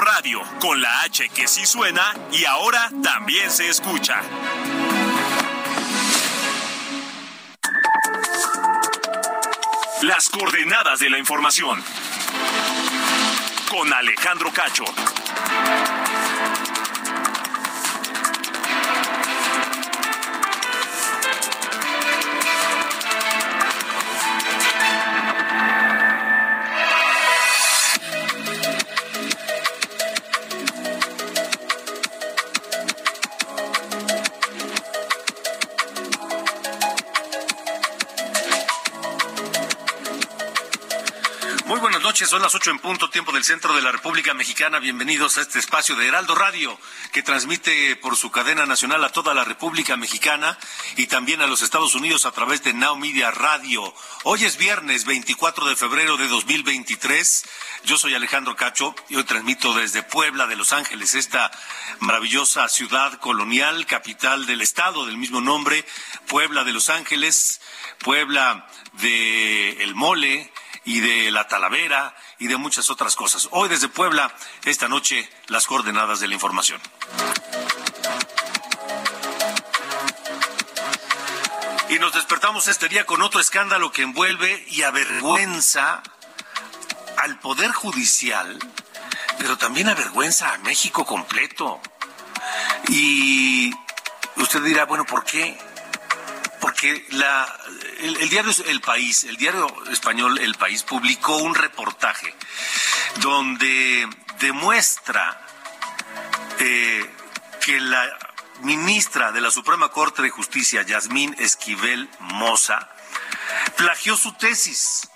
Radio, con la H que sí suena y ahora también se escucha. Las coordenadas de la información. Con Alejandro Cacho. Noches, son las ocho en punto, tiempo del centro de la República Mexicana. Bienvenidos a este espacio de Heraldo Radio, que transmite por su cadena nacional a toda la República Mexicana y también a los Estados Unidos a través de Now Media Radio. Hoy es viernes 24 de febrero de 2023. Yo soy Alejandro Cacho y hoy transmito desde Puebla de Los Ángeles, esta maravillosa ciudad colonial, capital del estado del mismo nombre, Puebla de Los Ángeles, Puebla de El Mole y de la Talavera y de muchas otras cosas. Hoy desde Puebla, esta noche, las coordenadas de la información. Y nos despertamos este día con otro escándalo que envuelve y avergüenza al Poder Judicial, pero también avergüenza a México completo. Y usted dirá, bueno, ¿por qué? Porque el diario El País, el diario español El País, publicó un reportaje donde demuestra eh, que la ministra de la Suprema Corte de Justicia, Yasmín Esquivel Moza, plagió su tesis,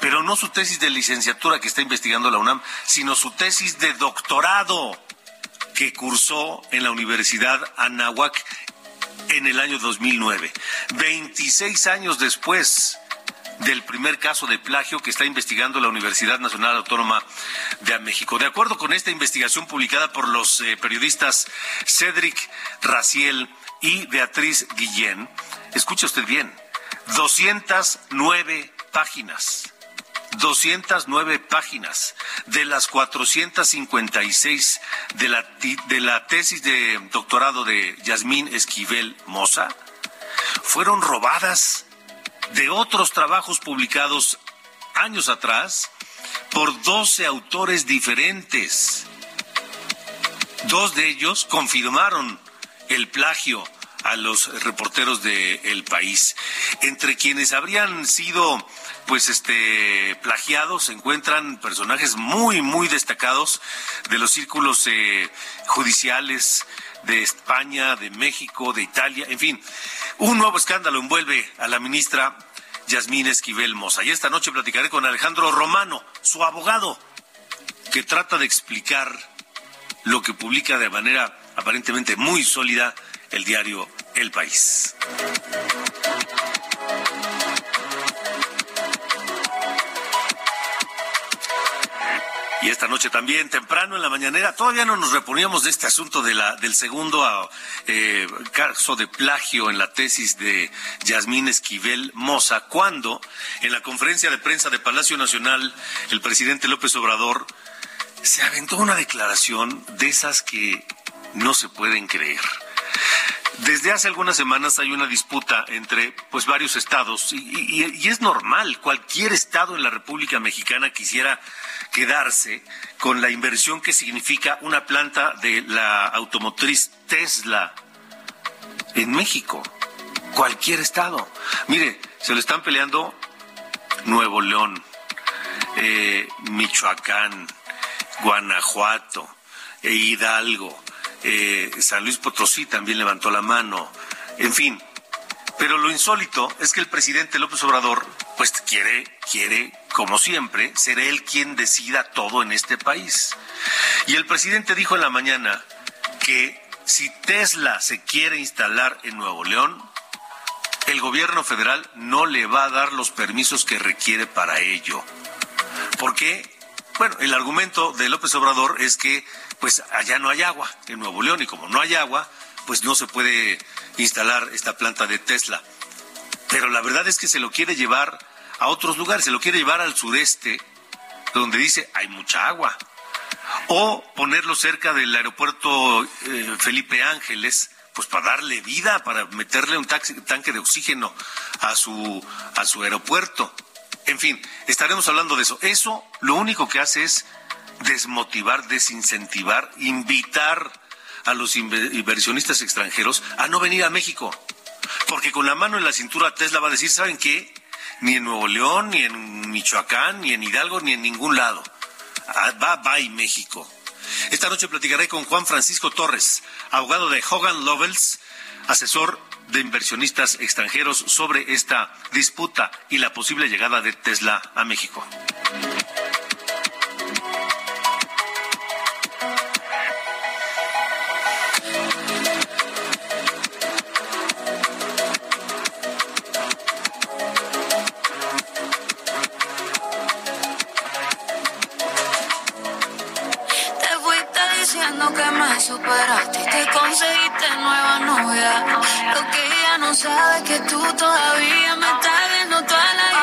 pero no su tesis de licenciatura que está investigando la UNAM, sino su tesis de doctorado que cursó en la Universidad Anáhuac en el año 2009. 26 años después del primer caso de plagio que está investigando la Universidad Nacional Autónoma de México. De acuerdo con esta investigación publicada por los eh, periodistas Cedric Raciel y Beatriz Guillén, escuche usted bien, 209 páginas. 209 páginas de las 456 de la, de la tesis de doctorado de Yasmín Esquivel Moza fueron robadas de otros trabajos publicados años atrás por 12 autores diferentes. Dos de ellos confirmaron el plagio a los reporteros de El País. Entre quienes habrían sido pues este plagiados se encuentran personajes muy muy destacados de los círculos eh, judiciales de España, de México, de Italia, en fin, un nuevo escándalo envuelve a la ministra Yasmín Esquivel Moza. Y esta noche platicaré con Alejandro Romano, su abogado, que trata de explicar lo que publica de manera aparentemente muy sólida el diario El País. Y esta noche también, temprano en la mañanera, todavía no nos reponíamos de este asunto de la, del segundo ah, eh, caso de plagio en la tesis de Yasmín Esquivel Moza, cuando en la conferencia de prensa de Palacio Nacional el presidente López Obrador se aventó una declaración de esas que no se pueden creer. Desde hace algunas semanas hay una disputa entre pues varios estados y, es normal, cualquier estado en la República Mexicana quisiera quedarse con la inversión que significa una planta de la automotriz Tesla en México. Cualquier estado. Mire, se lo están peleando Nuevo León, eh, Michoacán, Guanajuato, e Hidalgo, eh, San Luis Potosí también levantó la mano, en fin. Pero lo insólito es que el presidente López Obrador pues quiere, quiere, como siempre, ser él quien decida todo en este país. Y el presidente dijo en la mañana que si Tesla se quiere instalar en Nuevo León, el gobierno federal no le va a dar los permisos que requiere para ello. ¿Por qué? Bueno, el argumento de López Obrador es que pues allá no hay agua en Nuevo León y como no hay agua, pues no se puede instalar esta planta de Tesla. Pero la verdad es que se lo quiere llevar a otros lugares, se lo quiere llevar al sureste, donde dice hay mucha agua. O ponerlo cerca del aeropuerto eh, Felipe Ángeles, pues para darle vida, para meterle un tanque de oxígeno a su, a su aeropuerto. En fin, estaremos hablando de eso. Eso lo único que hace es desmotivar, desincentivar, invitar a los inversionistas extranjeros a no venir a México. Porque con la mano en la cintura Tesla va a decir, ¿saben qué? Ni en Nuevo León, ni en Michoacán, ni en Hidalgo, ni en ningún lado. Ah, va, va y México. Esta noche platicaré con Juan Francisco Torres, abogado de Hogan Lovells, asesor de inversionistas extranjeros sobre esta disputa y la posible llegada de Tesla a México. Nueva novia. Lo que ella no sabe que tú todavía me estás viendo toda la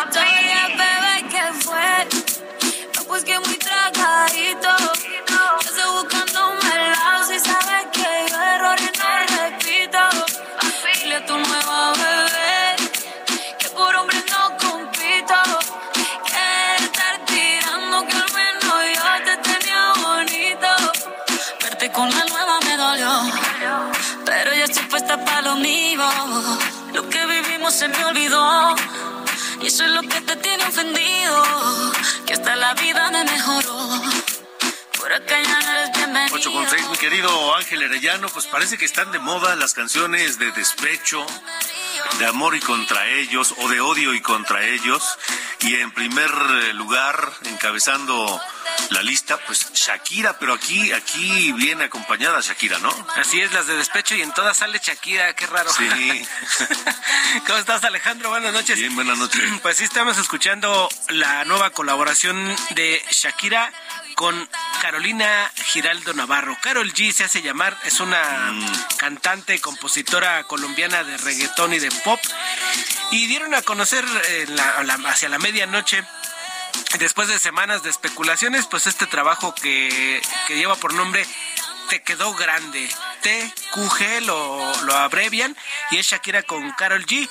se me olvidó. Y eso es lo que te tiene ofendido. Que hasta la vida me mejoró. Por acá ya no eres bienvenido. 8 con 6, mi querido Ángel Arellano. Pues parece que están de moda las canciones de despecho, de amor y contra ellos, o de odio y contra ellos. Y en primer lugar, encabezando la lista, pues Shakira, pero aquí, aquí viene acompañada Shakira, ¿no? Así es, las de despecho y en todas sale Shakira, qué raro. Sí. ¿Cómo estás, Alejandro? Buenas noches. Bien, buenas noches. Pues sí, estamos escuchando la nueva colaboración de Shakira con Carolina Giraldo Navarro. Carol G se hace llamar, es una mm. cantante, compositora colombiana de reggaetón y de pop. Y dieron a conocer hacia la medianoche después de semanas de especulaciones, pues este trabajo que, que lleva por nombre Te quedó grande. TQG lo, lo abrevian y es Shakira con Carol G.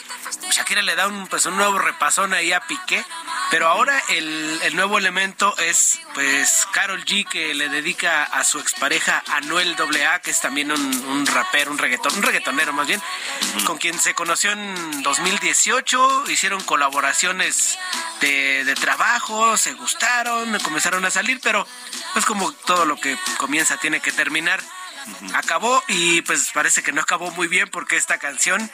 Shakira le da un, pues, un nuevo repasón ahí a Piqué, pero ahora el, el nuevo elemento es pues Carol G que le dedica a su expareja Anuel AA, que es también un, un rapero, un reggaeton, un reggaetonero más bien, con quien se conoció en 2018, hicieron colaboraciones de, de trabajo, se gustaron, comenzaron a salir, pero pues como todo lo que comienza tiene que terminar acabó y pues parece que no acabó muy bien porque esta canción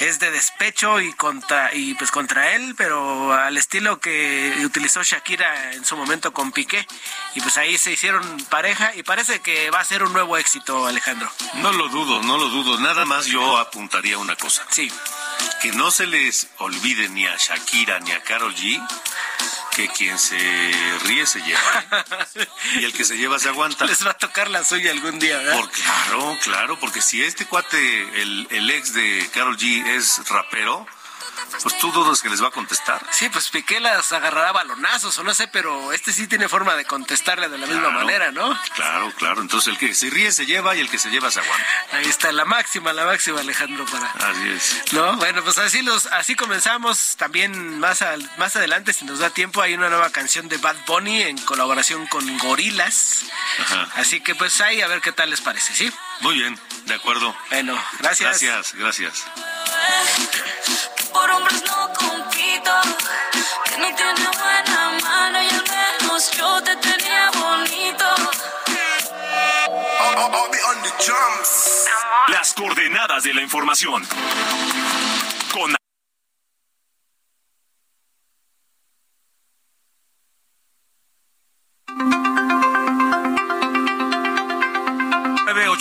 es de despecho y contra y pues contra él, pero al estilo que utilizó Shakira en su momento con Piqué y pues ahí se hicieron pareja y parece que va a ser un nuevo éxito, Alejandro. No lo dudo, no lo dudo, nada más yo apuntaría una cosa. Sí. Que no se les olvide ni a Shakira ni a Karol G que quien se ríe se lleva. ¿eh? y el que se lleva se aguanta. Les va a tocar la suya algún día, ¿verdad? Por, claro, claro, porque si este cuate, el, el ex de Carol G, es rapero, pues tú dudas que les va a contestar. Sí, pues Piqué las agarrará balonazos o no sé, pero este sí tiene forma de contestarle de la misma manera, ¿no? Claro, claro. Entonces el que se ríe se lleva y el que se lleva se aguanta. Ahí está, la máxima, la máxima, Alejandro, para. Así es. No, bueno, pues así los, así comenzamos. También más, más adelante, si nos da tiempo, hay una nueva canción de Bad Bunny en colaboración con Gorilas. Así que pues ahí a ver qué tal les parece, ¿sí? Muy bien, de acuerdo. Bueno, gracias. Gracias, gracias por hombres no compito, que no tiene buena mano y al menos yo te tenía bonito. Las coordenadas de la información. Con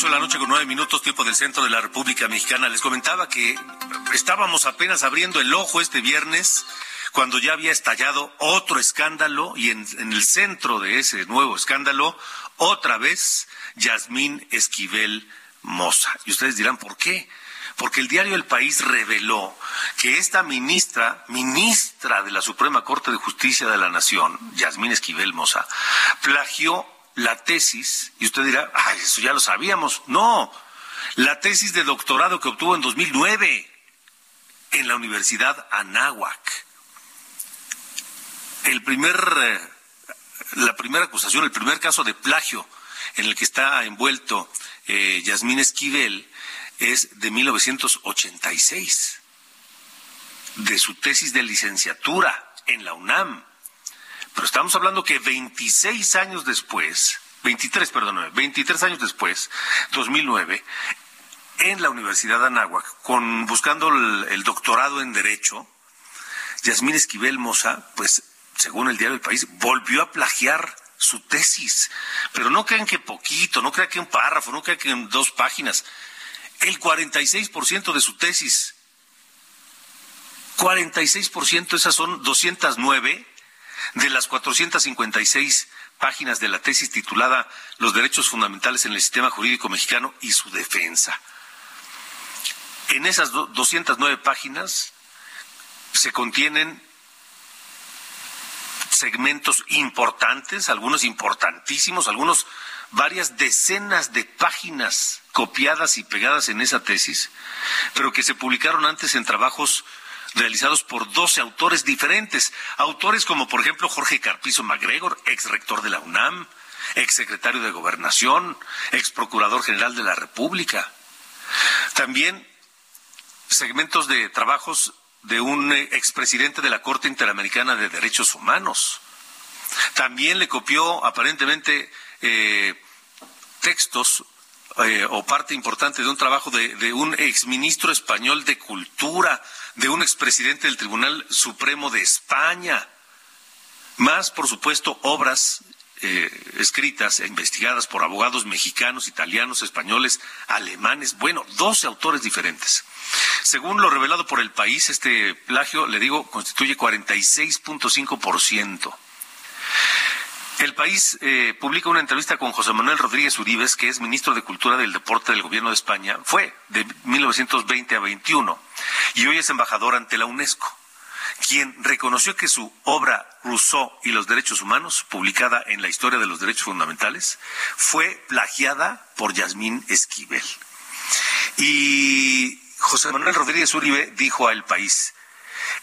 de la noche con nueve minutos, tiempo del centro de la República Mexicana. Les comentaba que estábamos apenas abriendo el ojo este viernes cuando ya había estallado otro escándalo y en, el centro de ese nuevo escándalo, otra vez, Yasmín Esquivel Moza. Y ustedes dirán, ¿por qué? Porque el diario El País reveló que esta ministra, ministra de la Suprema Corte de Justicia de la Nación, Yasmín Esquivel Moza, plagió la tesis, y usted dirá, ay, eso ya lo sabíamos. No, la tesis de doctorado que obtuvo en 2009 en la Universidad Anáhuac. El primer, eh, la primera acusación, el primer caso de plagio en el que está envuelto eh, Yasmín Esquivel es de 1986, de su tesis de licenciatura en la UNAM. Pero estamos hablando que 26 años después, 23, perdón, 23 años después, 2009, en la Universidad de Anáhuac, con, buscando el, el doctorado en Derecho, Yasmín Esquivel Moza, pues, según el diario del país, volvió a plagiar su tesis. Pero no crean que poquito, no crean que un párrafo, no crean que en dos páginas. El 46% de su tesis. 46%, esas son 209 de las 456 páginas de la tesis titulada Los derechos fundamentales en el sistema jurídico mexicano y su defensa. En esas 209 páginas se contienen segmentos importantes, algunos importantísimos, algunos varias decenas de páginas copiadas y pegadas en esa tesis, pero que se publicaron antes en trabajos realizados por 12 autores diferentes. Autores como, por ejemplo, Jorge Carpizo MacGregor, ex rector de la UNAM, ex secretario de Gobernación, ex procurador general de la República. También segmentos de trabajos de un expresidente de la Corte Interamericana de Derechos Humanos. También le copió aparentemente eh, textos eh, o parte importante de un trabajo de, de un exministro español de Cultura, de un expresidente del Tribunal Supremo de España, más, por supuesto, obras eh, escritas e investigadas por abogados mexicanos, italianos, españoles, alemanes, bueno, 12 autores diferentes. Según lo revelado por el país, este plagio, le digo, constituye 46.5%. El país eh, publica una entrevista con José Manuel Rodríguez Uribes, que es ministro de Cultura del Deporte del Gobierno de España. Fue de 1920 a 21 y hoy es embajador ante la UNESCO, quien reconoció que su obra Rousseau y los Derechos Humanos, publicada en la Historia de los Derechos Fundamentales, fue plagiada por Yasmín Esquivel. Y José Manuel Rodríguez Uribe dijo a El País,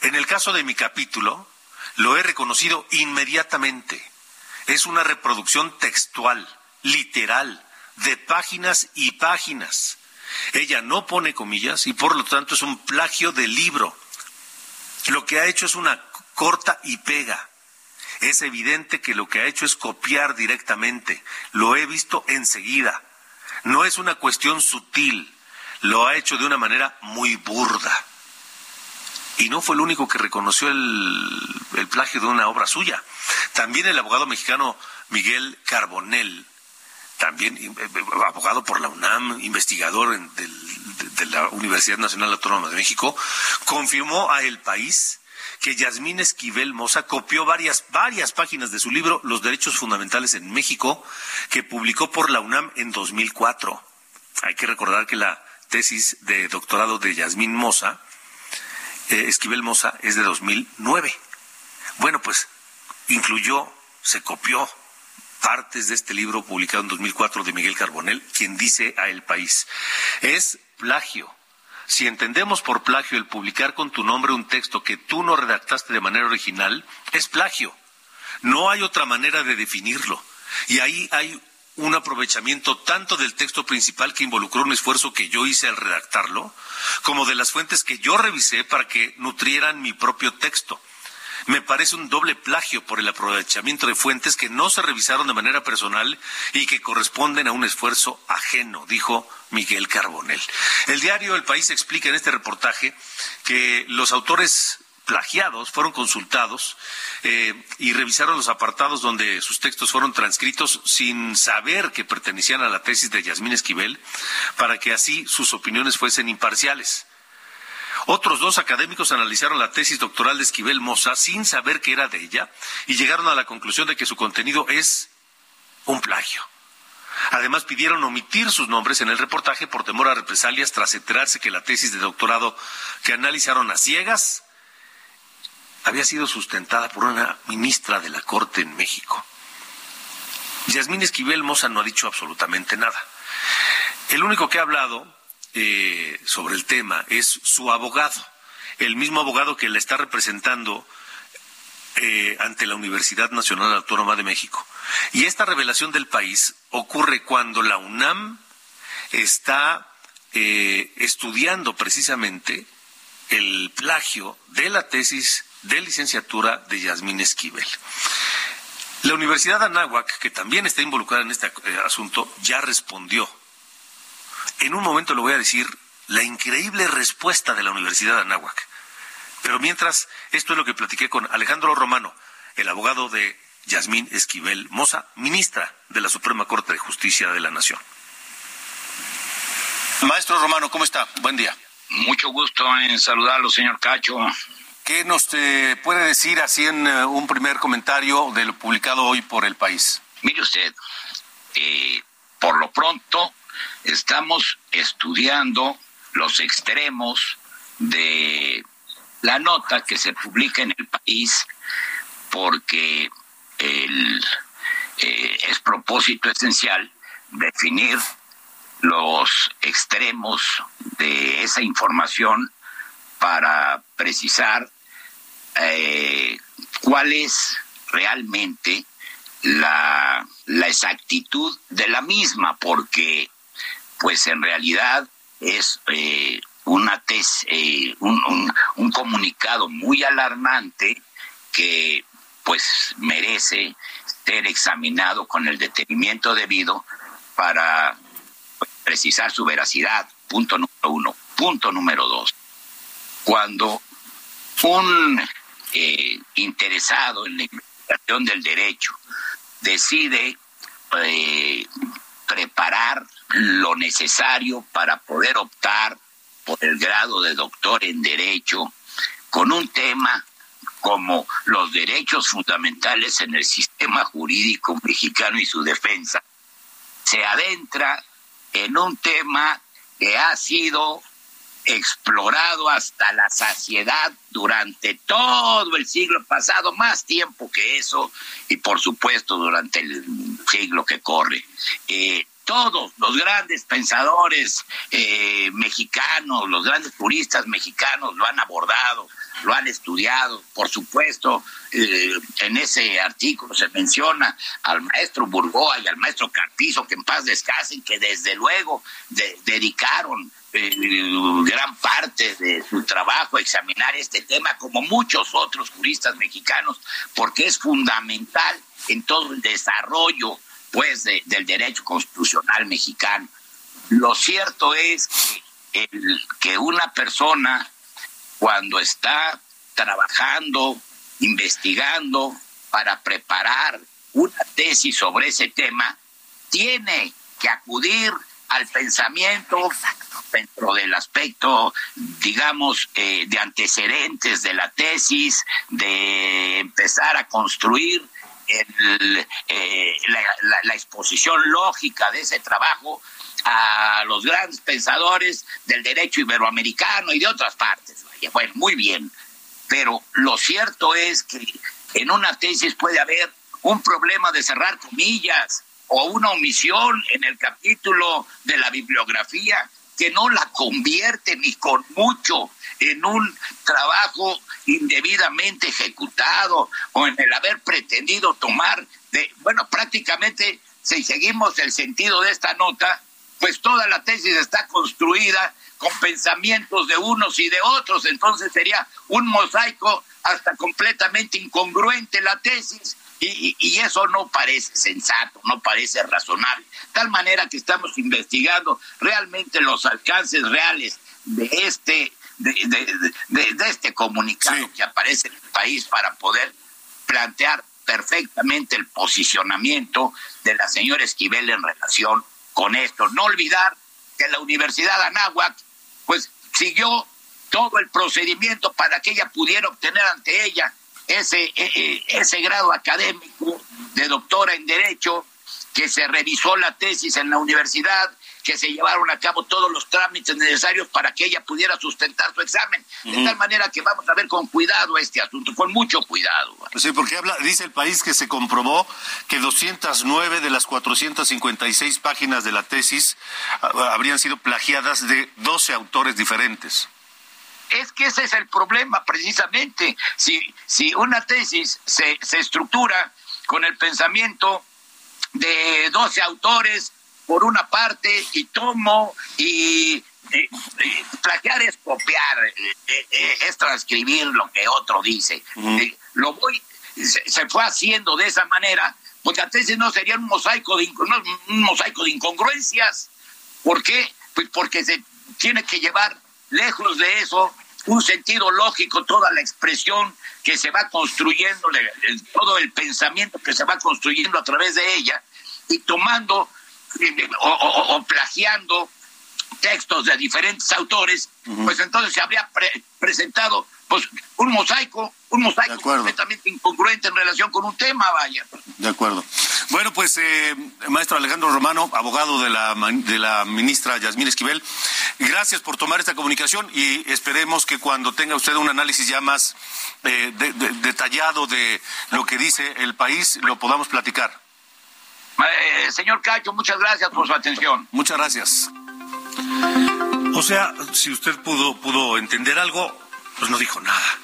en el caso de mi capítulo, lo he reconocido inmediatamente es una reproducción textual, literal, de páginas y páginas. Ella no pone comillas y por lo tanto es un plagio del libro. Lo que ha hecho es una corta y pega. Es evidente que lo que ha hecho es copiar directamente. Lo he visto enseguida. No es una cuestión sutil. Lo ha hecho de una manera muy burda. Y no fue el único que reconoció el, plagio de una obra suya. También el abogado mexicano Miguel Carbonell, también eh, eh, abogado por la UNAM, investigador de, la Universidad Nacional Autónoma de México, confirmó a El País que Yasmín Esquivel Moza copió varias, varias páginas de su libro Los Derechos Fundamentales en México, que publicó por la UNAM en 2004. Hay que recordar que la tesis de doctorado de Yasmín Moza eh, Esquivel Moza es de 2009. Bueno, pues incluyó, se copió partes de este libro publicado en 2004 de Miguel Carbonell, quien dice a El País, es plagio. Si entendemos por plagio el publicar con tu nombre un texto que tú no redactaste de manera original, es plagio. No hay otra manera de definirlo. Y ahí hay un aprovechamiento tanto del texto principal que involucró un esfuerzo que yo hice al redactarlo, como de las fuentes que yo revisé para que nutrieran mi propio texto. Me parece un doble plagio por el aprovechamiento de fuentes que no se revisaron de manera personal y que corresponden a un esfuerzo ajeno, dijo Miguel Carbonell. El diario El País explica en este reportaje que los autores plagiados fueron consultados eh, y revisaron los apartados donde sus textos fueron transcritos sin saber que pertenecían a la tesis de Yasmín Esquivel, para que así sus opiniones fuesen imparciales. Otros dos académicos analizaron la tesis doctoral de Esquivel Moza sin saber que era de ella y llegaron a la conclusión de que su contenido es un plagio. Además, pidieron omitir sus nombres en el reportaje por temor a represalias tras enterarse que la tesis de doctorado que analizaron a ciegas había sido sustentada por una ministra de la Corte en México. Yasmín Esquivel Moza no ha dicho absolutamente nada. El único que ha hablado eh, sobre el tema es su abogado, el mismo abogado que le está representando eh, ante la Universidad Nacional Autónoma de México. Y esta revelación del país ocurre cuando la UNAM está eh, estudiando precisamente el plagio de la tesis de licenciatura de Yasmín Esquivel. La Universidad de Anáhuac, que también está involucrada en este asunto, ya respondió. En un momento le voy a decir la increíble respuesta de la Universidad de Anáhuac. Pero mientras, esto es lo que platiqué con Alejandro Romano, el abogado de Yasmín Esquivel Moza, ministra de la Suprema Corte de Justicia de la Nación. Maestro Romano, ¿cómo está? Buen día. Mucho gusto en saludarlo, señor Cacho. ¿Qué nos eh, puede decir así en eh, un primer comentario de lo publicado hoy por el país? Mire usted, eh, por lo pronto estamos estudiando los extremos de la nota que se publica en el país porque el, es propósito esencial definir los extremos de esa información para precisar eh, cuál es realmente la, exactitud de la misma, porque pues en realidad es eh, una eh, un, un, comunicado muy alarmante que pues merece ser examinado con el detenimiento debido para precisar su veracidad, punto número uno. Punto número dos, cuando un eh, interesado en la investigación del derecho decide preparar lo necesario para poder optar por el grado de doctor en derecho con un tema como los derechos fundamentales en el sistema jurídico mexicano y su defensa, se adentra en un tema que ha sido explorado hasta la saciedad durante todo el siglo pasado, más tiempo que eso, y por supuesto durante el siglo que corre. Eh, todos los grandes pensadores eh, mexicanos, los grandes juristas mexicanos lo han abordado, lo han estudiado. Por supuesto, eh, en ese artículo se menciona al maestro Burgoa y al maestro Carpizo, que en paz descansen, que desde luego dedicaron eh, gran parte de su trabajo a examinar este tema, como muchos otros juristas mexicanos, porque es fundamental en todo el desarrollo pues del derecho constitucional mexicano. Lo cierto es que, que una persona cuando está trabajando, investigando para preparar una tesis sobre ese tema, tiene que acudir al pensamiento dentro del aspecto, digamos, eh, de antecedentes de la tesis, de empezar a construir eh, la, exposición lógica de ese trabajo a los grandes pensadores del derecho iberoamericano y de otras partes. Bueno, muy bien, pero lo cierto es que en una tesis puede haber un problema de cerrar comillas o una omisión en el capítulo de la bibliografía que no la convierte ni con mucho en un trabajo indebidamente ejecutado o en el haber pretendido tomar de, bueno, prácticamente si seguimos el sentido de esta nota, pues toda la tesis está construida con pensamientos de unos y de otros, entonces sería un mosaico hasta completamente incongruente la tesis y, y, eso no parece sensato, no parece razonable. Tal manera que estamos investigando realmente los alcances reales de este de, este comunicado que aparece en el país para poder plantear perfectamente el posicionamiento de la señora Esquivel en relación con esto. No olvidar que la Universidad Anáhuac, pues siguió todo el procedimiento para que ella pudiera obtener ante ella ese, e, e, ese grado académico de doctora en Derecho, que se revisó la tesis en la universidad, que se llevaron a cabo todos los trámites necesarios para que ella pudiera sustentar su examen. De tal manera que vamos a ver con cuidado este asunto, con mucho cuidado. Sí, porque habla, dice el país que se comprobó que 209 de las 456 páginas de la tesis ah, habrían sido plagiadas de 12 autores diferentes. Es que ese es el problema precisamente. Si, si una tesis se, se estructura con el pensamiento de 12 autores, por una parte y tomo y, plagiar es copiar, eh, eh, es transcribir lo que otro dice. Eh, lo voy, se, fue haciendo de esa manera, porque antes no sería un mosaico de, un mosaico de incongruencias. ¿Por qué? Pues porque se tiene que llevar lejos de eso un sentido lógico, toda la expresión que se va construyendo, todo el pensamiento que se va construyendo a través de ella, y tomando o, plagiando textos de diferentes autores, pues entonces se habría presentado pues un mosaico, un mosaico completamente incongruente en relación con un tema, vaya. De acuerdo. Bueno, pues eh, maestro Alejandro Romano, abogado de la de la ministra Yasmín Esquivel, gracias por tomar esta comunicación y esperemos que cuando tenga usted un análisis ya más eh, detallado de lo que dice el país lo podamos platicar. Eh, señor Cacho, muchas gracias por su atención. Muchas gracias. O sea, si usted pudo, pudo entender algo, pues no dijo nada.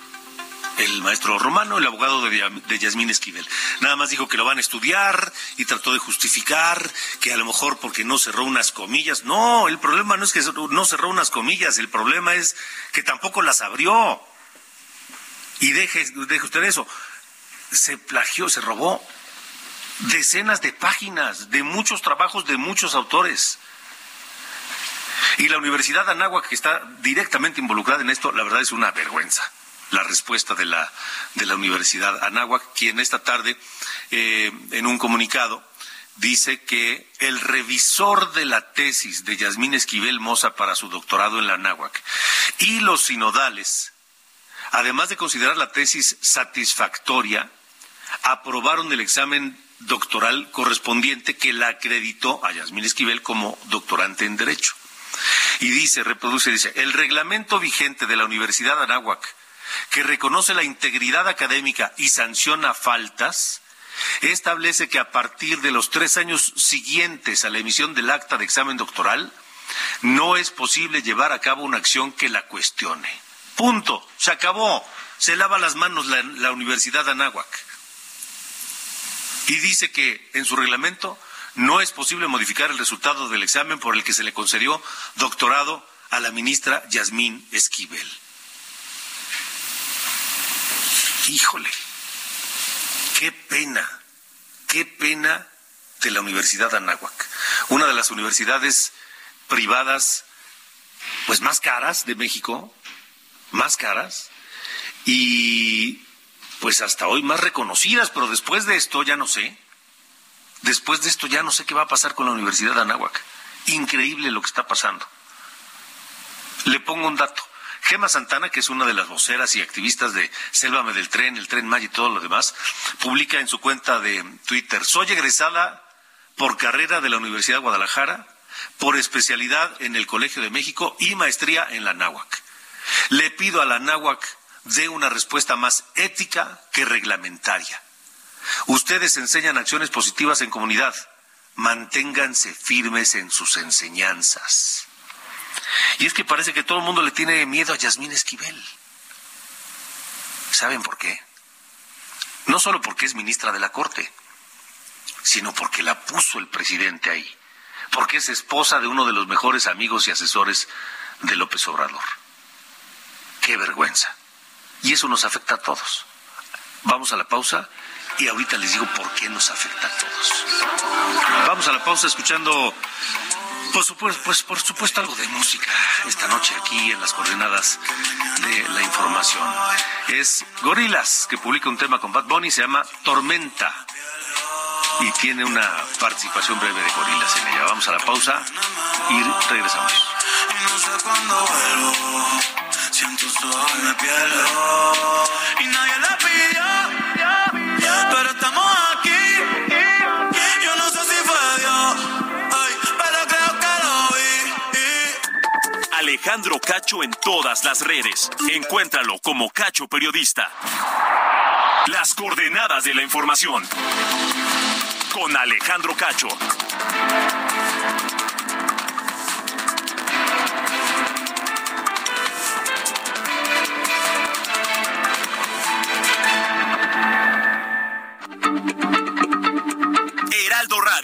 El maestro romano, el abogado de, de Yasmín Esquivel. Nada más dijo que lo van a estudiar y trató de justificar que a lo mejor porque no cerró unas comillas. No, el problema no es que no cerró unas comillas, el problema es que tampoco las abrió. Y deje, deje usted eso. Se plagió, se robó decenas de páginas de muchos trabajos de muchos autores. Y la Universidad de Anáhuac, que está directamente involucrada en esto, la verdad es una vergüenza. La respuesta de la, de la Universidad Anáhuac, quien esta tarde, eh, en un comunicado, dice que el revisor de la tesis de Yasmín Esquivel Moza para su doctorado en la Anáhuac y los sinodales, además de considerar la tesis satisfactoria, aprobaron el examen doctoral correspondiente que la acreditó a Yasmín Esquivel como doctorante en Derecho. Y dice, reproduce, dice, el reglamento vigente de la Universidad de Anáhuac, que reconoce la integridad académica y sanciona faltas, establece que a partir de los tres años siguientes a la emisión del acta de examen doctoral, no es posible llevar a cabo una acción que la cuestione. Punto. Se acabó. Se lava las manos la, la Universidad de Anáhuac y dice que en su reglamento no es posible modificar el resultado del examen por el que se le concedió doctorado a la ministra Yasmín Esquivel. Híjole, qué pena, qué pena de la Universidad Anáhuac, una de las universidades privadas pues más caras de México, más caras, y pues hasta hoy más reconocidas, pero después de esto ya no sé. Después de esto ya no sé qué va a pasar con la Universidad de Anáhuac. Increíble lo que está pasando. Le pongo un dato. Gema Santana, que es una de las voceras y activistas de Sélvame del Tren, el Tren Maya y todo lo demás, publica en su cuenta de Twitter, soy egresada por carrera de la Universidad de Guadalajara, por especialidad en el Colegio de México y maestría en la Anáhuac. Le pido a la Anáhuac dé una respuesta más ética que reglamentaria. Ustedes enseñan acciones positivas en comunidad. Manténganse firmes en sus enseñanzas. Y es que parece que todo el mundo le tiene miedo a Yasmín Esquivel. ¿Saben por qué? No solo porque es ministra de la Corte, sino porque la puso el presidente ahí, porque es esposa de uno de los mejores amigos y asesores de López Obrador. Qué vergüenza. Y eso nos afecta a todos. Vamos a la pausa y ahorita les digo por qué nos afecta a todos. Vamos a la pausa escuchando Por supuesto, pues por supuesto algo de música esta noche aquí en las coordenadas de la información. Es Gorilas que publica un tema con Bad Bunny, se llama Tormenta y tiene una participación breve de Gorilas en ella. Vamos a la pausa y regresamos. No sé cuándo vuelvo, siento me pierdo y nadie la pidió, pero estamos aquí. Yo no sé si fue Dios, pero creo que lo vi. Alejandro Cacho en todas las redes. Encuéntralo como Cacho Periodista. Las coordenadas de la información con Alejandro Cacho.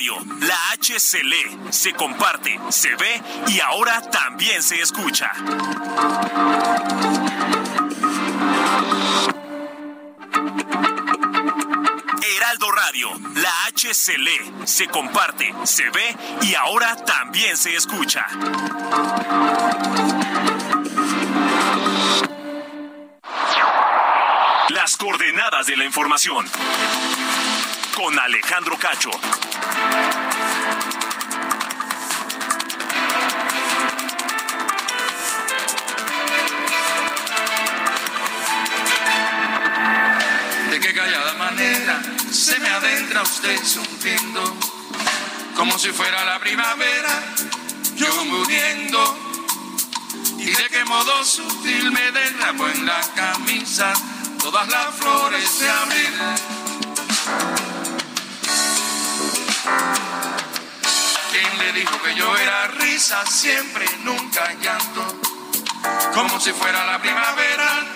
Radio, la H se lee, se comparte, se ve y ahora también se escucha. Heraldo Radio, la H se lee, se comparte, se ve y ahora también se escucha. Las coordenadas de la información. Con Alejandro Cacho. De qué callada manera se me adentra usted sonriendo, como si fuera la primavera, yo muriendo. Y de qué modo sutil me derramo en la camisa todas las flores de abril. Dijo que yo era risa siempre, nunca llanto? Como si fuera la primavera,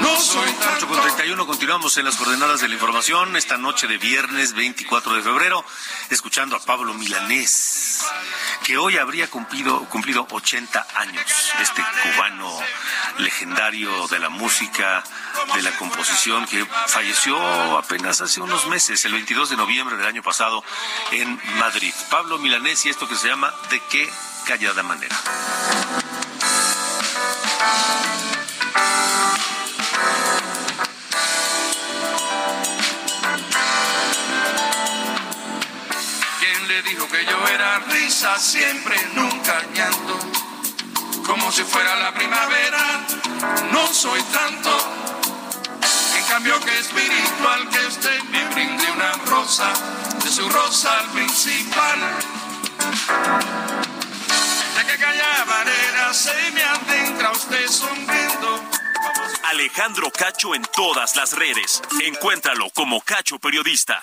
no soy 8 tanto. con 31 continuamos en las coordenadas de la información esta noche de viernes 24 de febrero, escuchando a Pablo Milanés, que hoy habría cumplido, cumplido 80 años, este cubano legendario de la música, de la composición, que falleció apenas hace unos meses, el 22 de noviembre del año pasado en Madrid. Pablo Milanés y esto que se llama ¿De qué callada manera? Era risa siempre, nunca llanto? Como si fuera la primavera, no soy tanto. En cambio que espiritual que usted me brinde una rosa, de su rosa al principal. De que calla manera se me adentra usted sonriendo. Alejandro Cacho en todas las redes. Encuéntralo como Cacho Periodista.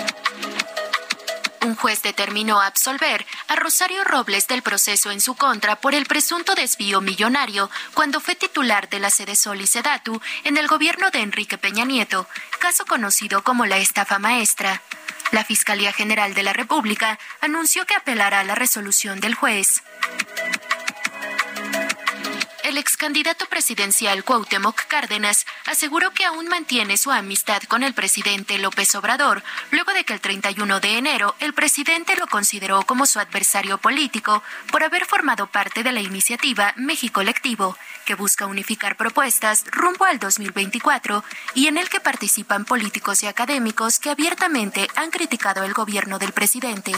Un juez determinó absolver a Rosario Robles del proceso en su contra por el presunto desvío millonario cuando fue titular de la sede Sol y Sedatu en el gobierno de Enrique Peña Nieto, caso conocido como la estafa maestra. La Fiscalía General de la República anunció que apelará a la resolución del juez. El ex candidato presidencial Cuauhtémoc Cárdenas aseguró que aún mantiene su amistad con el presidente López Obrador, luego de que el 31 de enero el presidente lo consideró como su adversario político por haber formado parte de la iniciativa México Colectivo, que busca unificar propuestas rumbo al 2024 y en el que participan políticos y académicos que abiertamente han criticado el gobierno del presidente.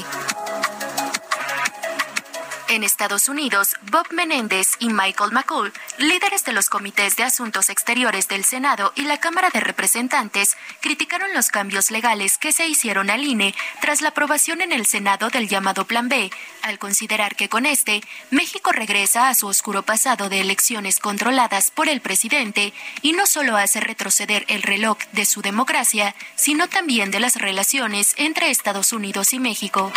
En Estados Unidos, Bob Menéndez y Michael McCool líderes de los comités de asuntos exteriores del Senado y la Cámara de Representantes criticaron los cambios legales que se hicieron al INE tras la aprobación en el Senado del llamado Plan B, al considerar que con este México regresa a su oscuro pasado de elecciones controladas por el presidente y no solo hace retroceder el reloj de su democracia, sino también de las relaciones entre Estados Unidos y México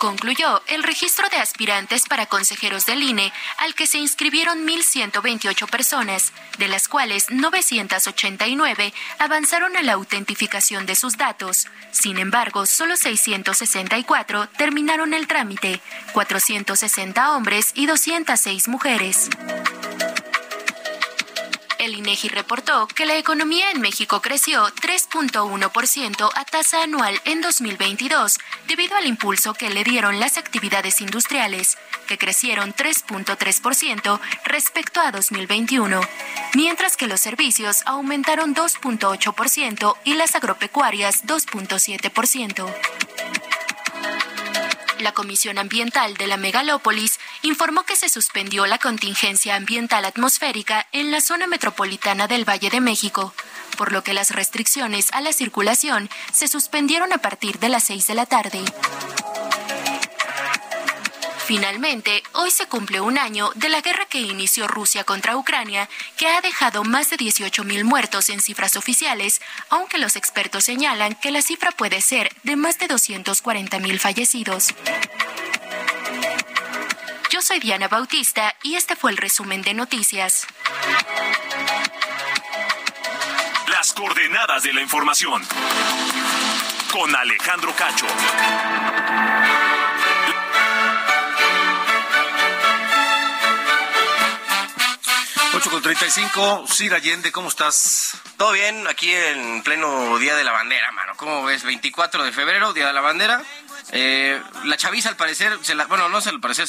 concluyó el registro de aspirantes para consejeros del INE, al que se inscribieron 1.128 personas, de las cuales 989 avanzaron a la autentificación de sus datos. Sin embargo, solo 664 terminaron el trámite, 460 hombres y 206 mujeres. El INEGI reportó que la economía en México creció 3.1% a tasa anual en 2022, debido al impulso que le dieron las actividades industriales, que crecieron 3.3% respecto a 2021, mientras que los servicios aumentaron 2.8% y las agropecuarias 2.7%. La Comisión Ambiental de la Megalópolis informó que se suspendió la contingencia ambiental atmosférica en la zona metropolitana del Valle de México, por lo que las restricciones a la circulación se suspendieron a partir de las 6 de la tarde. Finalmente, hoy se cumple un año de la guerra que inició Rusia contra Ucrania, que ha dejado más de 18.000 muertos en cifras oficiales, aunque los expertos señalan que la cifra puede ser de más de 240.000 fallecidos. Yo soy Diana Bautista y este fue el resumen de noticias. Las coordenadas de la información. Con Alejandro Cacho. 8 con 35, Sir Allende, ¿cómo estás? Todo bien, aquí en pleno Día de la Bandera, mano. ¿Cómo ves? 24 de febrero, Día de la Bandera. Eh, la chaviza, al parecer, se la, bueno, no se al parecer,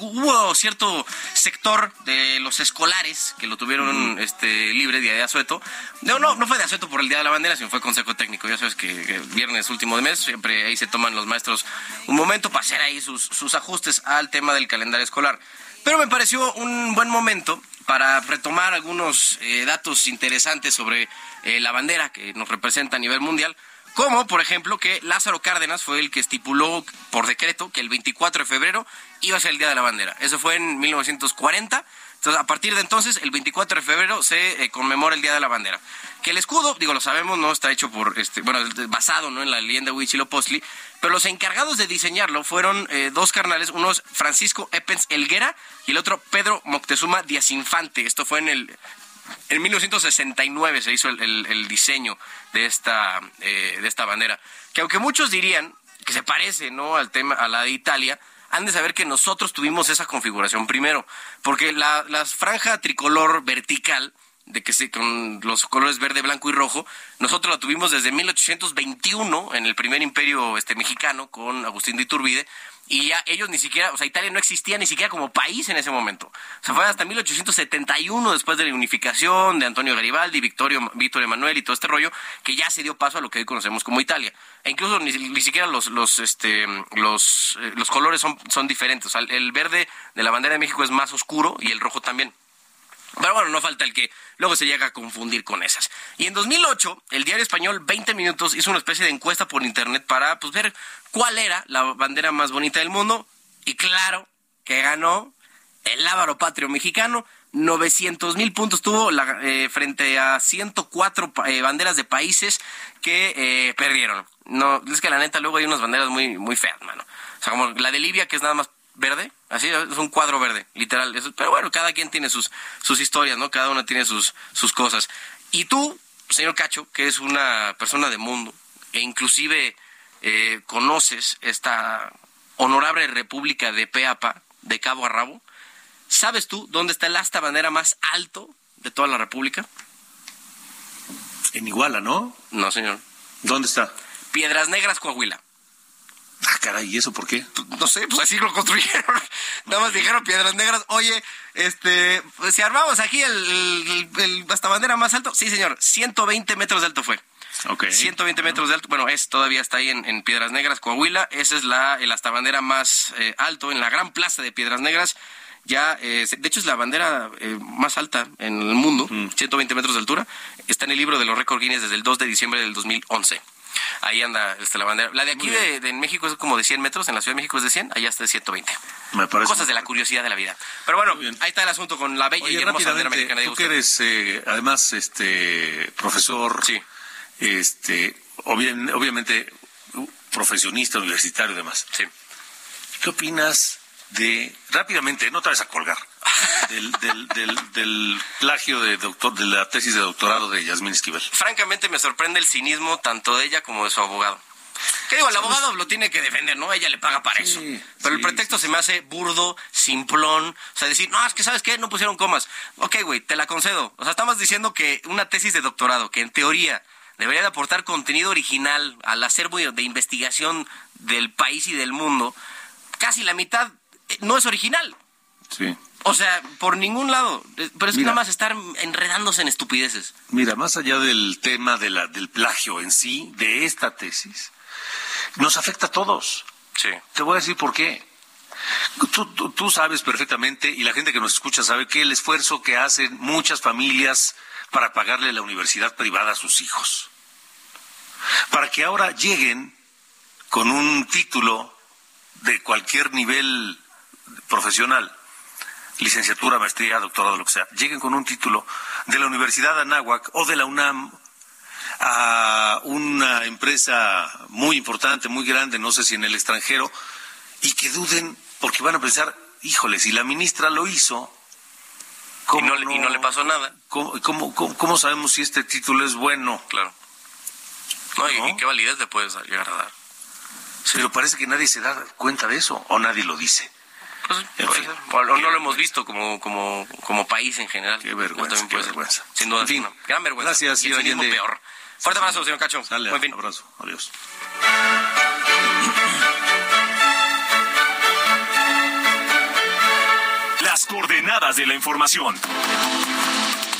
hubo cierto sector de los escolares que lo tuvieron este libre día de asueto. No, no, no fue de asueto por el Día de la Bandera, sino fue consejo técnico. Ya sabes que, viernes último de mes, siempre ahí se toman los maestros un momento para hacer ahí sus, sus ajustes al tema del calendario escolar. Pero me pareció un buen momento para retomar algunos eh, datos interesantes sobre eh, la bandera que nos representa a nivel mundial, como por ejemplo que Lázaro Cárdenas fue el que estipuló por decreto que el 24 de febrero iba a ser el Día de la Bandera. Eso fue en 1940. Entonces, a partir de entonces, el 24 de febrero se eh, conmemora el Día de la Bandera. Que el escudo, digo, lo sabemos, no está hecho por, este, bueno, basado ¿no? en la leyenda Huichilopochtli, pero los encargados de diseñarlo fueron eh, dos carnales, uno es Francisco Epens Elguera y el otro Pedro Moctezuma Díaz Infante. Esto fue en el en 1969 se hizo el, diseño de esta, eh, de esta bandera. Que aunque muchos dirían que se parece ¿no? al tema, a la de Italia, han de saber que nosotros tuvimos esa configuración primero, porque la, franja tricolor vertical de que se, con los colores verde, blanco y rojo. Nosotros la tuvimos desde 1821 en el primer imperio este mexicano con Agustín de Iturbide y ya ellos ni siquiera, o sea, Italia no existía ni siquiera como país en ese momento. O sea, fue hasta 1871 después de la unificación de Antonio Garibaldi, Victorio, Víctor Emanuel y todo este rollo que ya se dio paso a lo que hoy conocemos como Italia. E incluso ni, siquiera los los este los eh, los colores son son diferentes. O sea, el verde de la bandera de México es más oscuro y el rojo también. Pero bueno, no falta el que luego se llega a confundir con esas. Y en 2008, el diario español 20 Minutos hizo una especie de encuesta por internet para pues, ver cuál era la bandera más bonita del mundo. Y claro que ganó el Ávaro Patrio mexicano. 900 mil puntos tuvo eh, frente a 104 eh, banderas de países que eh, perdieron. No, es que la neta luego hay unas banderas muy, muy feas, mano. O sea, como la de Libia, que es nada más verde, así es un cuadro verde, literal. Pero bueno, cada quien tiene sus, sus historias, ¿no? Cada una tiene sus, sus cosas. Y tú, señor Cacho, que es una persona de mundo, e inclusive eh, conoces esta honorable república de Peapa, de cabo a rabo, ¿sabes tú dónde está el asta bandera más alto de toda la república? En Iguala, ¿no? No, señor. ¿Dónde está? Piedras Negras, Coahuila. Ah, caray, ¿y eso por qué? No sé, pues así lo construyeron. Nada más dijeron Piedras Negras, oye, este, pues, si armamos aquí el, el, hasta bandera más alto, sí señor, 120 metros de alto fue. Okay. 120 metros de alto, bueno, es todavía está ahí en, Piedras Negras, Coahuila, ese es la, el hasta bandera más eh, alto en la gran plaza de Piedras Negras. ya, eh, de hecho es la bandera eh, más alta en el mundo, 120 metros de altura. Está en el libro de los récords Guinness desde el 2 de diciembre del 2011. Ahí anda este, la bandera. La de aquí de, de México es como de 100 metros, en la Ciudad de México es de 100, allá está de 120. Me parece Cosas de la curiosidad de la vida. Pero bueno, ahí está el asunto con la bella Oye, y hermosa bandera diga tú que eres eh, además este profesor, Sí. este, obvia- obviamente profesionista universitario y demás. Sí. ¿Qué opinas de rápidamente, no te vas a colgar, del, del, del, del plagio de doctor, de la tesis de doctorado de Yasmín Esquivel? Francamente me sorprende el cinismo tanto de ella como de su abogado. ¿Qué digo? El abogado lo tiene que defender, ¿no? Ella le paga para eso. Pero el sí, pretexto se me hace burdo, simplón. O sea, decir, no, es que ¿sabes qué? No pusieron comas. Ok, güey, te la concedo. O sea, estamos diciendo que una tesis de doctorado, que en teoría debería de aportar contenido original al acervo de investigación del país y del mundo, casi la mitad eh, no es original. Sí. O sea, por ningún lado. Pero es Mira. nada más estar enredándose en estupideces. Mira, más allá del tema de la, del plagio en sí, de esta tesis, nos afecta a todos. Sí. Te voy a decir por qué. Tú, tú- tú sabes perfectamente, y la gente que nos escucha sabe que el esfuerzo que hacen muchas familias para pagarle la universidad privada a sus hijos. Para que ahora lleguen con un título de cualquier nivel profesional, licenciatura, maestría, doctorado, lo que sea, lleguen con un título de la Universidad de Anáhuac o de la UNAM a una empresa muy importante, muy grande, no sé si en el extranjero, y que duden porque van a pensar, híjole, si la ministra lo hizo, Y no, le- y no le pasó nada. ¿cómo, cómo, cómo- cómo sabemos si este título es bueno? Claro. ¿No? y qué validez le puedes llegar a dar. Pero parece que nadie se da cuenta de eso, o nadie lo dice. O, o no lo hemos visto como, como, como país en general. Qué vergüenza, También qué puede ser. vergüenza. Sin duda. En fin. alguna. Gran vergüenza. Gracias, y el señor peor. Fuerte abrazo, señor Cacho. Sale, Buen fin. abrazo, adiós. Las coordenadas de la información.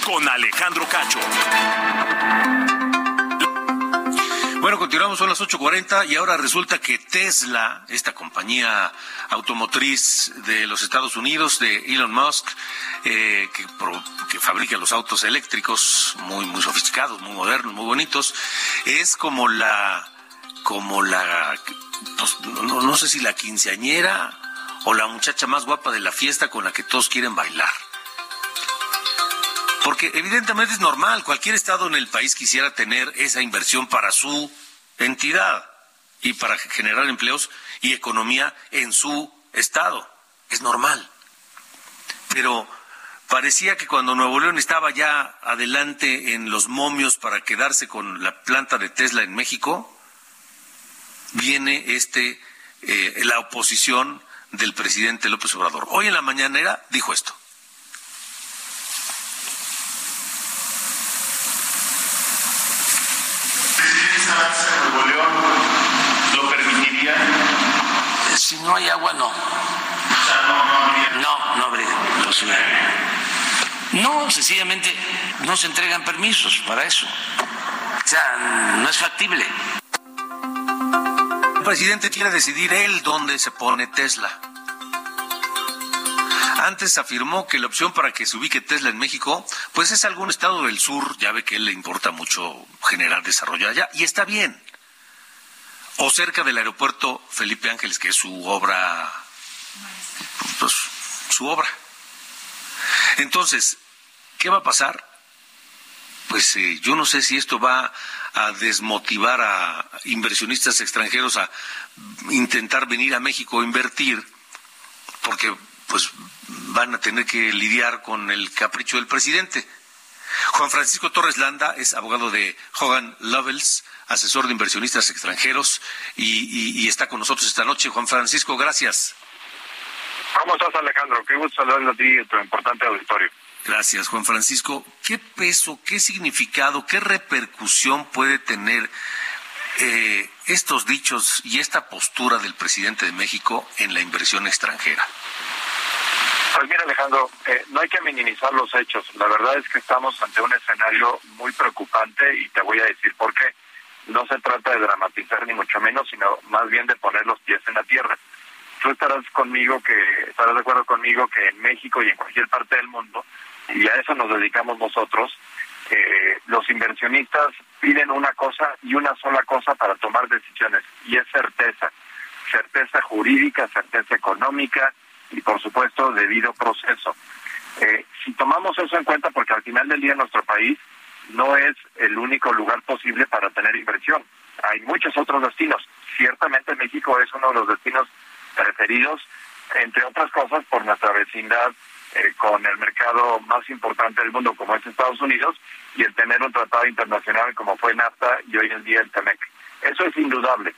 Con Alejandro Cacho. Bueno, continuamos, son las 8.40 y ahora resulta que Tesla, esta compañía automotriz de los Estados Unidos, de Elon Musk, eh, que, pro- que fabrica los autos eléctricos muy, muy sofisticados, muy modernos, muy bonitos, es como la, como la, pues, no, no sé si la quinceañera o la muchacha más guapa de la fiesta con la que todos quieren bailar. Porque evidentemente es normal, cualquier estado en el país quisiera tener esa inversión para su entidad y para generar empleos y economía en su estado. Es normal. Pero parecía que cuando Nuevo León estaba ya adelante en los momios para quedarse con la planta de Tesla en México, viene este eh, la oposición del presidente López Obrador. Hoy en la mañanera dijo esto. Nuevo León lo permitiría? Si no hay agua, no. No, no habría posibilidad. No, sencillamente no se entregan permisos para eso. O sea, no es factible. El presidente quiere decidir él dónde se pone Tesla. Antes afirmó que la opción para que se ubique Tesla en México, pues es algún estado del sur, ya ve que él le importa mucho generar desarrollo allá, y está bien. O cerca del aeropuerto Felipe Ángeles, que es su obra, pues su obra. Entonces, ¿qué va a pasar? Pues eh, yo no sé si esto va a desmotivar a inversionistas extranjeros a intentar venir a México a invertir, porque pues van a tener que lidiar con el capricho del presidente. Juan Francisco Torres Landa es abogado de Hogan Lovells, asesor de inversionistas extranjeros, y, y- y está con nosotros esta noche. Juan Francisco, gracias. ¿Cómo estás, Alejandro? Qué gusto saludarte a ti y a tu importante auditorio. Gracias, Juan Francisco. ¿Qué peso, qué significado, qué repercusión puede tener eh, estos dichos y esta postura del presidente de México en la inversión extranjera? Pues mira, Alejandro, eh, no hay que minimizar los hechos. La verdad es que estamos ante un escenario muy preocupante y te voy a decir por qué. No se trata de dramatizar ni mucho menos, sino más bien de poner los pies en la tierra. tú estarás conmigo que estarás de acuerdo conmigo que en México y en cualquier parte del mundo y a eso nos dedicamos nosotros eh, los inversionistas piden una cosa y una sola cosa para tomar decisiones y es certeza certeza jurídica certeza económica y por supuesto debido proceso eh, si tomamos eso en cuenta porque al final del día nuestro país no es el único lugar posible para tener inversión hay muchos otros destinos ciertamente México es uno de los destinos preferidos, entre otras cosas por nuestra vecindad eh, con el mercado más importante del mundo como es Estados Unidos y el tener un tratado internacional como fue NAFTA y hoy en día el TEMEC. Eso es indudable.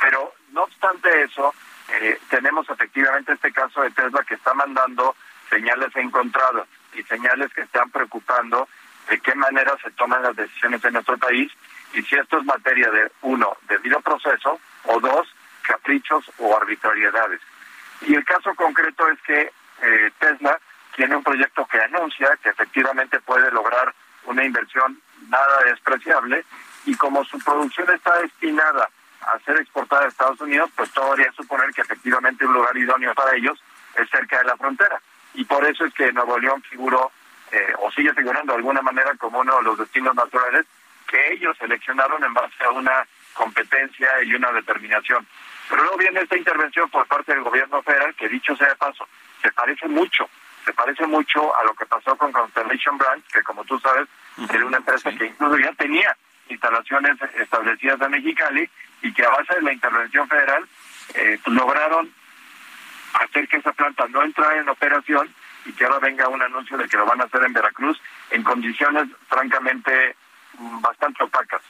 Pero no obstante eso, eh, tenemos efectivamente este caso de Tesla que está mandando señales encontradas y señales que están preocupando de qué manera se toman las decisiones en nuestro país y si esto es materia de, uno, debido proceso, o dos, caprichos o arbitrariedades. Y el caso concreto es que eh, Tesla tiene un proyecto que anuncia que efectivamente puede lograr una inversión nada despreciable y como su producción está destinada a ser exportada a Estados Unidos, pues todo haría suponer que efectivamente un lugar idóneo para ellos es cerca de la frontera. Y por eso es que Nuevo León figuró, eh, o sigue figurando de alguna manera como uno de los destinos naturales que ellos seleccionaron en base a una competencia y una determinación. Pero luego viene esta intervención por parte del gobierno federal, que dicho sea de paso, se parece mucho, se parece mucho a lo que pasó con Constellation Brands, que como tú sabes, era una empresa que incluso ya tenía instalaciones establecidas en Mexicali y que a base de la intervención federal eh, pues, lograron hacer que esa planta no entrara en operación y que ahora venga un anuncio de que lo van a hacer en Veracruz en condiciones francamente mm, bastante opacas.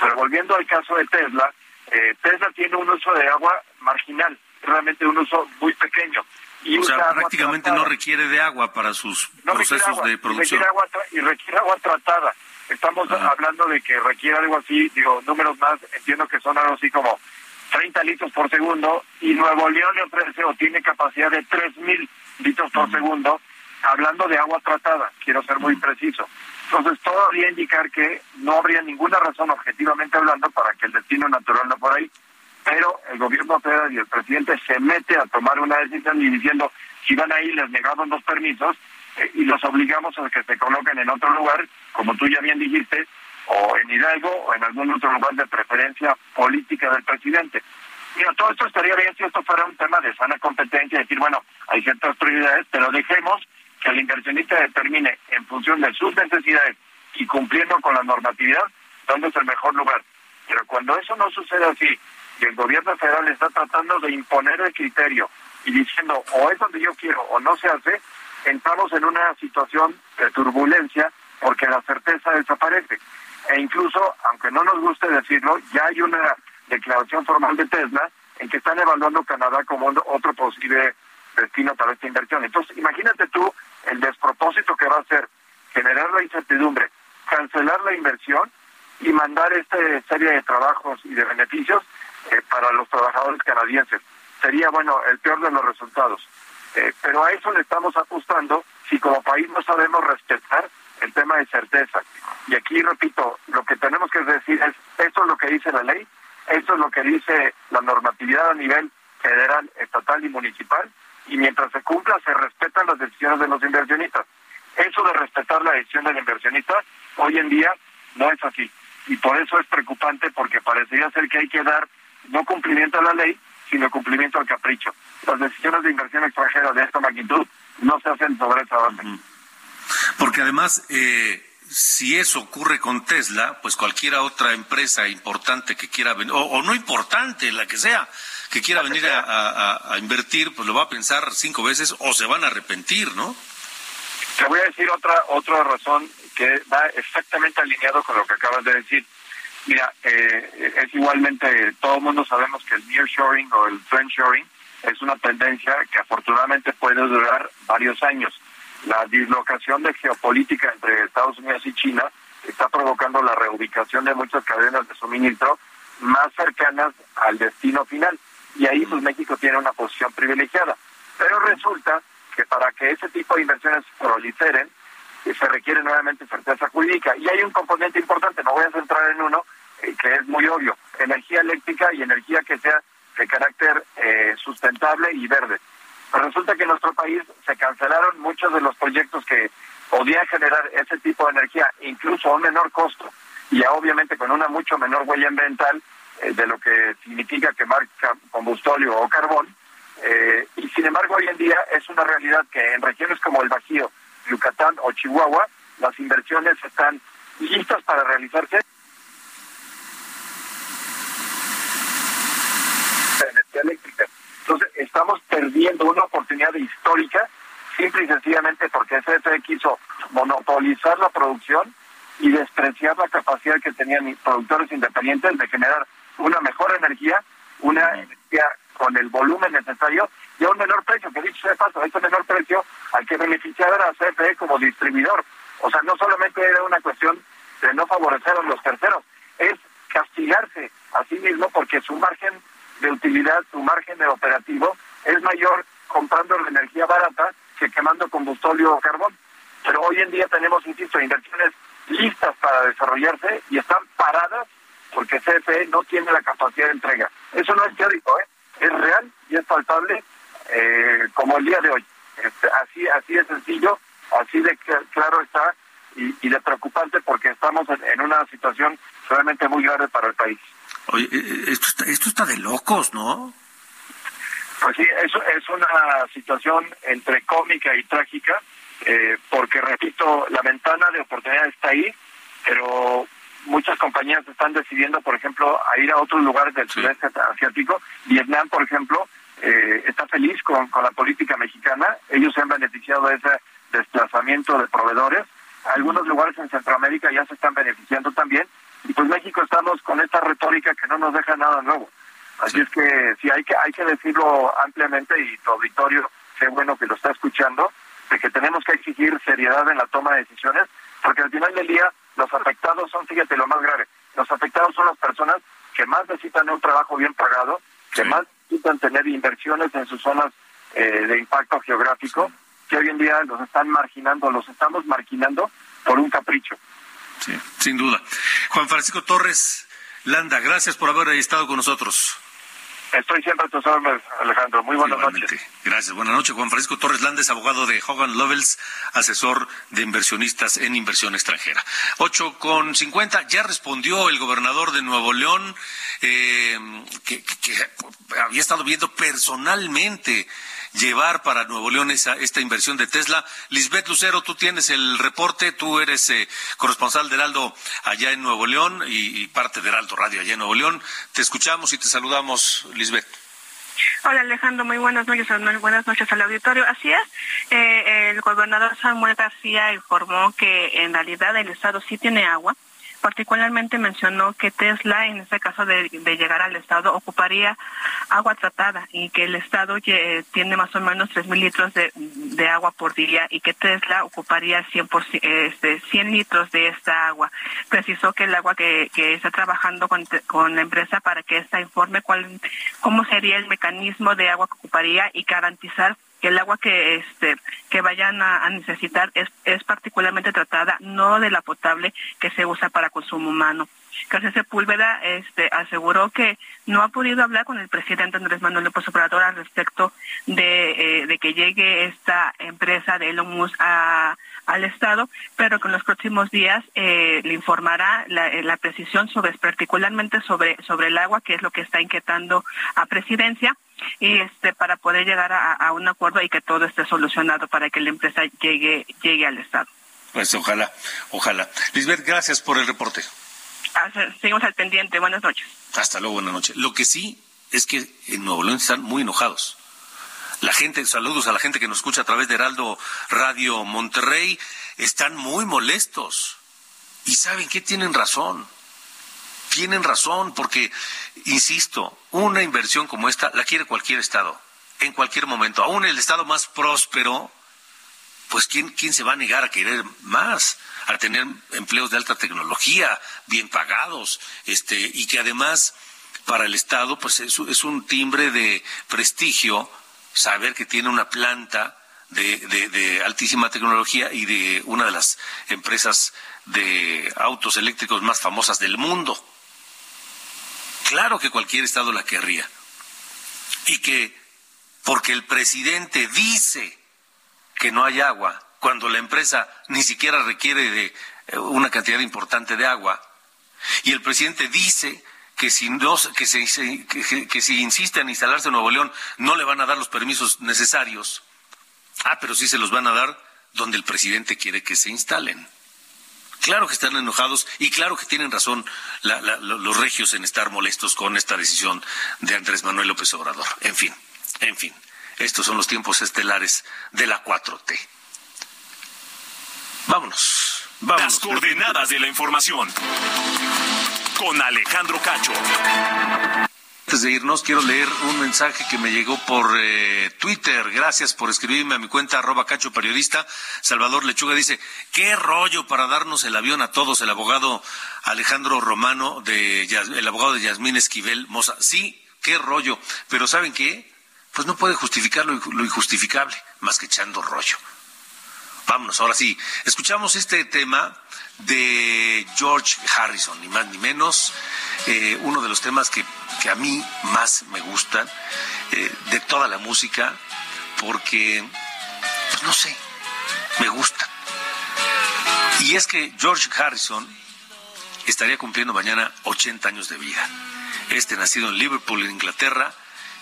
Pero volviendo al caso de Tesla, eh, Tesla tiene un uso de agua marginal, realmente un uso muy pequeño. Y o sea, prácticamente no requiere de agua para sus procesos de producción. Requiere agua y requiere agua tratada. Estamos hablando de que requiere algo así, digo, números más, entiendo que son algo así como 30 litros por segundo y Nuevo León le ofrece o tiene capacidad de 3.000 litros por segundo, hablando de agua tratada, quiero ser muy preciso. Entonces, todo habría indicar que no habría ninguna razón, objetivamente hablando, para que el destino natural no por ahí. Pero el gobierno federal y el presidente se mete a tomar una decisión y diciendo, si van ahí, les negamos los permisos eh, y los obligamos a que se coloquen en otro lugar, como tú ya bien dijiste, o en Hidalgo o en algún otro lugar de preferencia política del presidente. Mira, todo esto estaría bien si esto fuera un tema de sana competencia, decir, bueno, hay ciertas prioridades, pero dejemos que el inversionista determine en función de sus necesidades y cumpliendo con la normatividad dónde es el mejor lugar. Pero cuando eso no sucede así y el gobierno federal está tratando de imponer el criterio y diciendo o es donde yo quiero o no se hace, entramos en una situación de turbulencia porque la certeza desaparece. E incluso, aunque no nos guste decirlo, ya hay una declaración formal de Tesla en que están evaluando Canadá como otro posible destino para esta inversión. Entonces, imagínate tú el despropósito que va a ser generar la incertidumbre, cancelar la inversión y mandar esta serie de trabajos y de beneficios eh, para los trabajadores canadienses. Sería, bueno, el peor de los resultados. Eh, pero a eso le estamos ajustando si como país no sabemos respetar el tema de certeza. Y aquí, repito, lo que tenemos que decir es, esto es lo que dice la ley, esto es lo que dice la normatividad a nivel federal, estatal y municipal, y mientras se cumpla se respetan las decisiones de los inversionistas. Eso de respetar la decisión del inversionista hoy en día no es así. Y por eso es preocupante porque parecería ser que hay que dar no cumplimiento a la ley, sino cumplimiento al capricho. Las decisiones de inversión extranjera de esta magnitud no se hacen sobre esa base. Porque además, eh, si eso ocurre con Tesla, pues cualquier otra empresa importante que quiera venir, o no importante, la que sea, que quiera venir a, invertir, pues lo va a pensar cinco veces o se van a arrepentir, ¿no? Te voy a decir otra otra razón que va exactamente alineado con lo que acabas de decir. Mira, eh, es igualmente, todo el mundo sabemos que el nearshoring o el friendshoring es una tendencia que afortunadamente puede durar varios años. La dislocación de geopolítica entre Estados Unidos y China está provocando la reubicación de muchas cadenas de suministro más cercanas al destino final y ahí pues México tiene una posición privilegiada. Pero resulta que para que ese tipo de inversiones proliferen, se requiere nuevamente certeza jurídica. Y hay un componente importante, no voy a centrar en uno, eh, que es muy obvio, energía eléctrica y energía que sea de carácter eh, sustentable y verde. Resulta que en nuestro país se cancelaron muchos de los proyectos que podían generar ese tipo de energía, incluso a un menor costo y obviamente con una mucho menor huella ambiental eh, de lo que significa quemar combustorio o carbón. Eh, y sin embargo, hoy en día es una realidad que en regiones como el Bajío, Yucatán o Chihuahua, las inversiones están listas para realizarse. energía eléctrica. Entonces, estamos perdiendo una oportunidad histórica simple y sencillamente porque CFE quiso monopolizar la producción y despreciar la capacidad que tenían productores independientes de generar una mejor energía, una energía con el volumen necesario y a un menor precio, que dicho sea de paso, ese menor precio al que beneficiaba a CFE como distribuidor. O sea, no solamente era una cuestión de no favorecer a los terceros, es castigarse a sí mismo porque su margen de utilidad, su margen de operativo es mayor comprando la energía barata que quemando combustorio o carbón. Pero hoy en día tenemos, insisto, inversiones listas para desarrollarse y están paradas porque CFE no tiene la capacidad de entrega. Eso no es teórico, ¿eh? es real y es palpable eh, como el día de hoy. Este, así, así de sencillo, así de claro está y, de preocupante porque estamos en, una situación realmente muy grave para el país. Oye, eh, eh, esto está, esto está de locos, ¿no? Pues sí, eso es una situación entre cómica y trágica, eh, porque repito, la ventana de oportunidad está ahí, pero muchas compañías están decidiendo, por ejemplo, a ir a otros lugares del sudeste asiático. Vietnam, por ejemplo, eh, está feliz con, con la política mexicana. Ellos se han beneficiado de ese desplazamiento de proveedores. Algunos lugares en Centroamérica ya se están beneficiando también. Y pues México estamos con esta retórica que no nos deja nada nuevo. Así es que sí, hay que, hay que decirlo ampliamente y tu auditorio, qué bueno que lo está escuchando, de que tenemos que exigir seriedad en la toma de decisiones, porque al final del día los afectados son, fíjate, lo más grave, los afectados son las personas que más necesitan un trabajo bien pagado, que más necesitan tener inversiones en sus zonas eh, de impacto geográfico, que hoy en día los están marginando, los estamos marginando por un capricho. Sí, sin duda. Juan Francisco Torres Landa, gracias por haber estado con nosotros. Estoy siempre a tus órdenes, Alejandro. Muy buenas noches. Gracias. Buenas noches. Juan Francisco Torres Landes, abogado de Hogan Lovells, asesor de inversionistas en inversión extranjera. Ocho con cincuenta. Ya respondió el gobernador de Nuevo León, eh, que había estado viendo personalmente llevar para Nuevo León esa, esta inversión de Tesla. Lisbeth Lucero, tú tienes el reporte, tú eres eh, corresponsal de Heraldo allá en Nuevo León y, parte de Heraldo Radio allá en Nuevo León. Te escuchamos y te saludamos, Lisbeth. Hola Alejandro, muy buenas noches, buenas noches al auditorio. Así es, eh, el gobernador Samuel García informó que en realidad el estado sí tiene agua, particularmente mencionó que Tesla, en este caso de, llegar al Estado, ocuparía agua tratada y que el Estado tiene más o menos 3.000 litros de, agua por día y que Tesla ocuparía 100, este, 100 litros de esta agua. Precisó que el agua que, está trabajando con, la empresa para que ésta informe cuál, cómo sería el mecanismo de agua que ocuparía y garantizar que el agua que este que vayan a, necesitar es, es particularmente tratada, no de la potable que se usa para consumo humano. García Sepúlveda este, aseguró que no ha podido hablar con el presidente Andrés Manuel López Obrador al respecto de, eh, de que llegue esta empresa de Elon Musk al Estado, pero que en los próximos días eh, le informará la, eh, la, precisión sobre, particularmente sobre, sobre el agua, que es lo que está inquietando a presidencia y este para poder llegar a, un acuerdo y que todo esté solucionado para que la empresa llegue llegue al estado. Pues ojalá, ojalá. Lisbeth, gracias por el reporte. Seguimos al pendiente. Buenas noches. Hasta luego, buenas noches. Lo que sí es que en Nuevo León están muy enojados. La gente, saludos a la gente que nos escucha a través de Heraldo Radio Monterrey, están muy molestos. Y saben que tienen razón tienen razón, porque, insisto, una inversión como esta la quiere cualquier Estado, en cualquier momento. Aún el Estado más próspero, pues ¿quién, quién se va a negar a querer más? a tener empleos de alta tecnología, bien pagados, este, y que además para el Estado, pues es, es un timbre de prestigio saber que tiene una planta de, de, de, altísima tecnología y de una de las empresas de autos eléctricos más famosas del mundo. Claro que cualquier Estado la querría. Y que porque el presidente dice que no hay agua, cuando la empresa ni siquiera requiere de eh, una cantidad importante de agua, y el presidente dice que si, no, que, se, que, si insiste en instalarse en Nuevo León no le van a dar los permisos necesarios. Ah, pero sí se los van a dar donde el presidente quiere que se instalen. Claro que están enojados y claro que tienen razón los regios en estar molestos con esta decisión de Andrés Manuel López Obrador. En fin, en fin, estos son los tiempos estelares de la 4T. Vámonos. vámonos. Las coordenadas de la información con Alejandro Cacho. Antes de irnos, quiero leer un mensaje que me llegó por eh, Twitter. Gracias por escribirme a mi cuenta arroba cacho periodista. Salvador Lechuga dice, qué rollo para darnos el avión a todos. El abogado Alejandro Romano, de, el abogado de Yasmín Esquivel Moza. Sí, qué rollo. Pero ¿saben qué? Pues no puede justificar lo, lo injustificable, más que echando rollo. Vámonos, ahora sí. Escuchamos este tema de George Harrison, ni más ni menos, eh, uno de los temas que, a mí más me gustan eh, de toda la música, porque, pues no sé, me gusta. Y es que George Harrison estaría cumpliendo mañana 80 años de vida. Este nacido en Liverpool, en Inglaterra,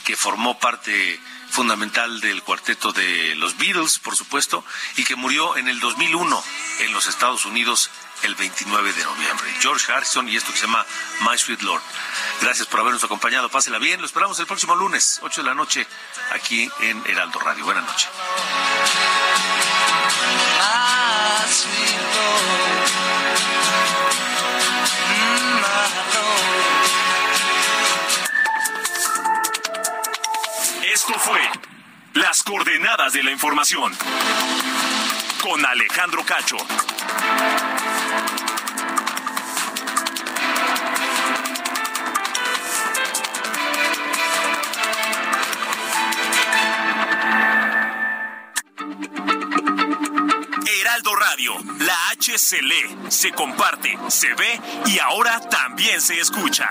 que formó parte fundamental del cuarteto de los Beatles, por supuesto, y que murió en el 2001 en los Estados Unidos el 29 de noviembre. George Harrison y esto que se llama My Sweet Lord. Gracias por habernos acompañado. Pásela bien. Lo esperamos el próximo lunes, 8 de la noche, aquí en Heraldo Radio. Buenas noches. De la Información con Alejandro Cacho. Heraldo Radio, la H se lee, se comparte, se ve y ahora también se escucha.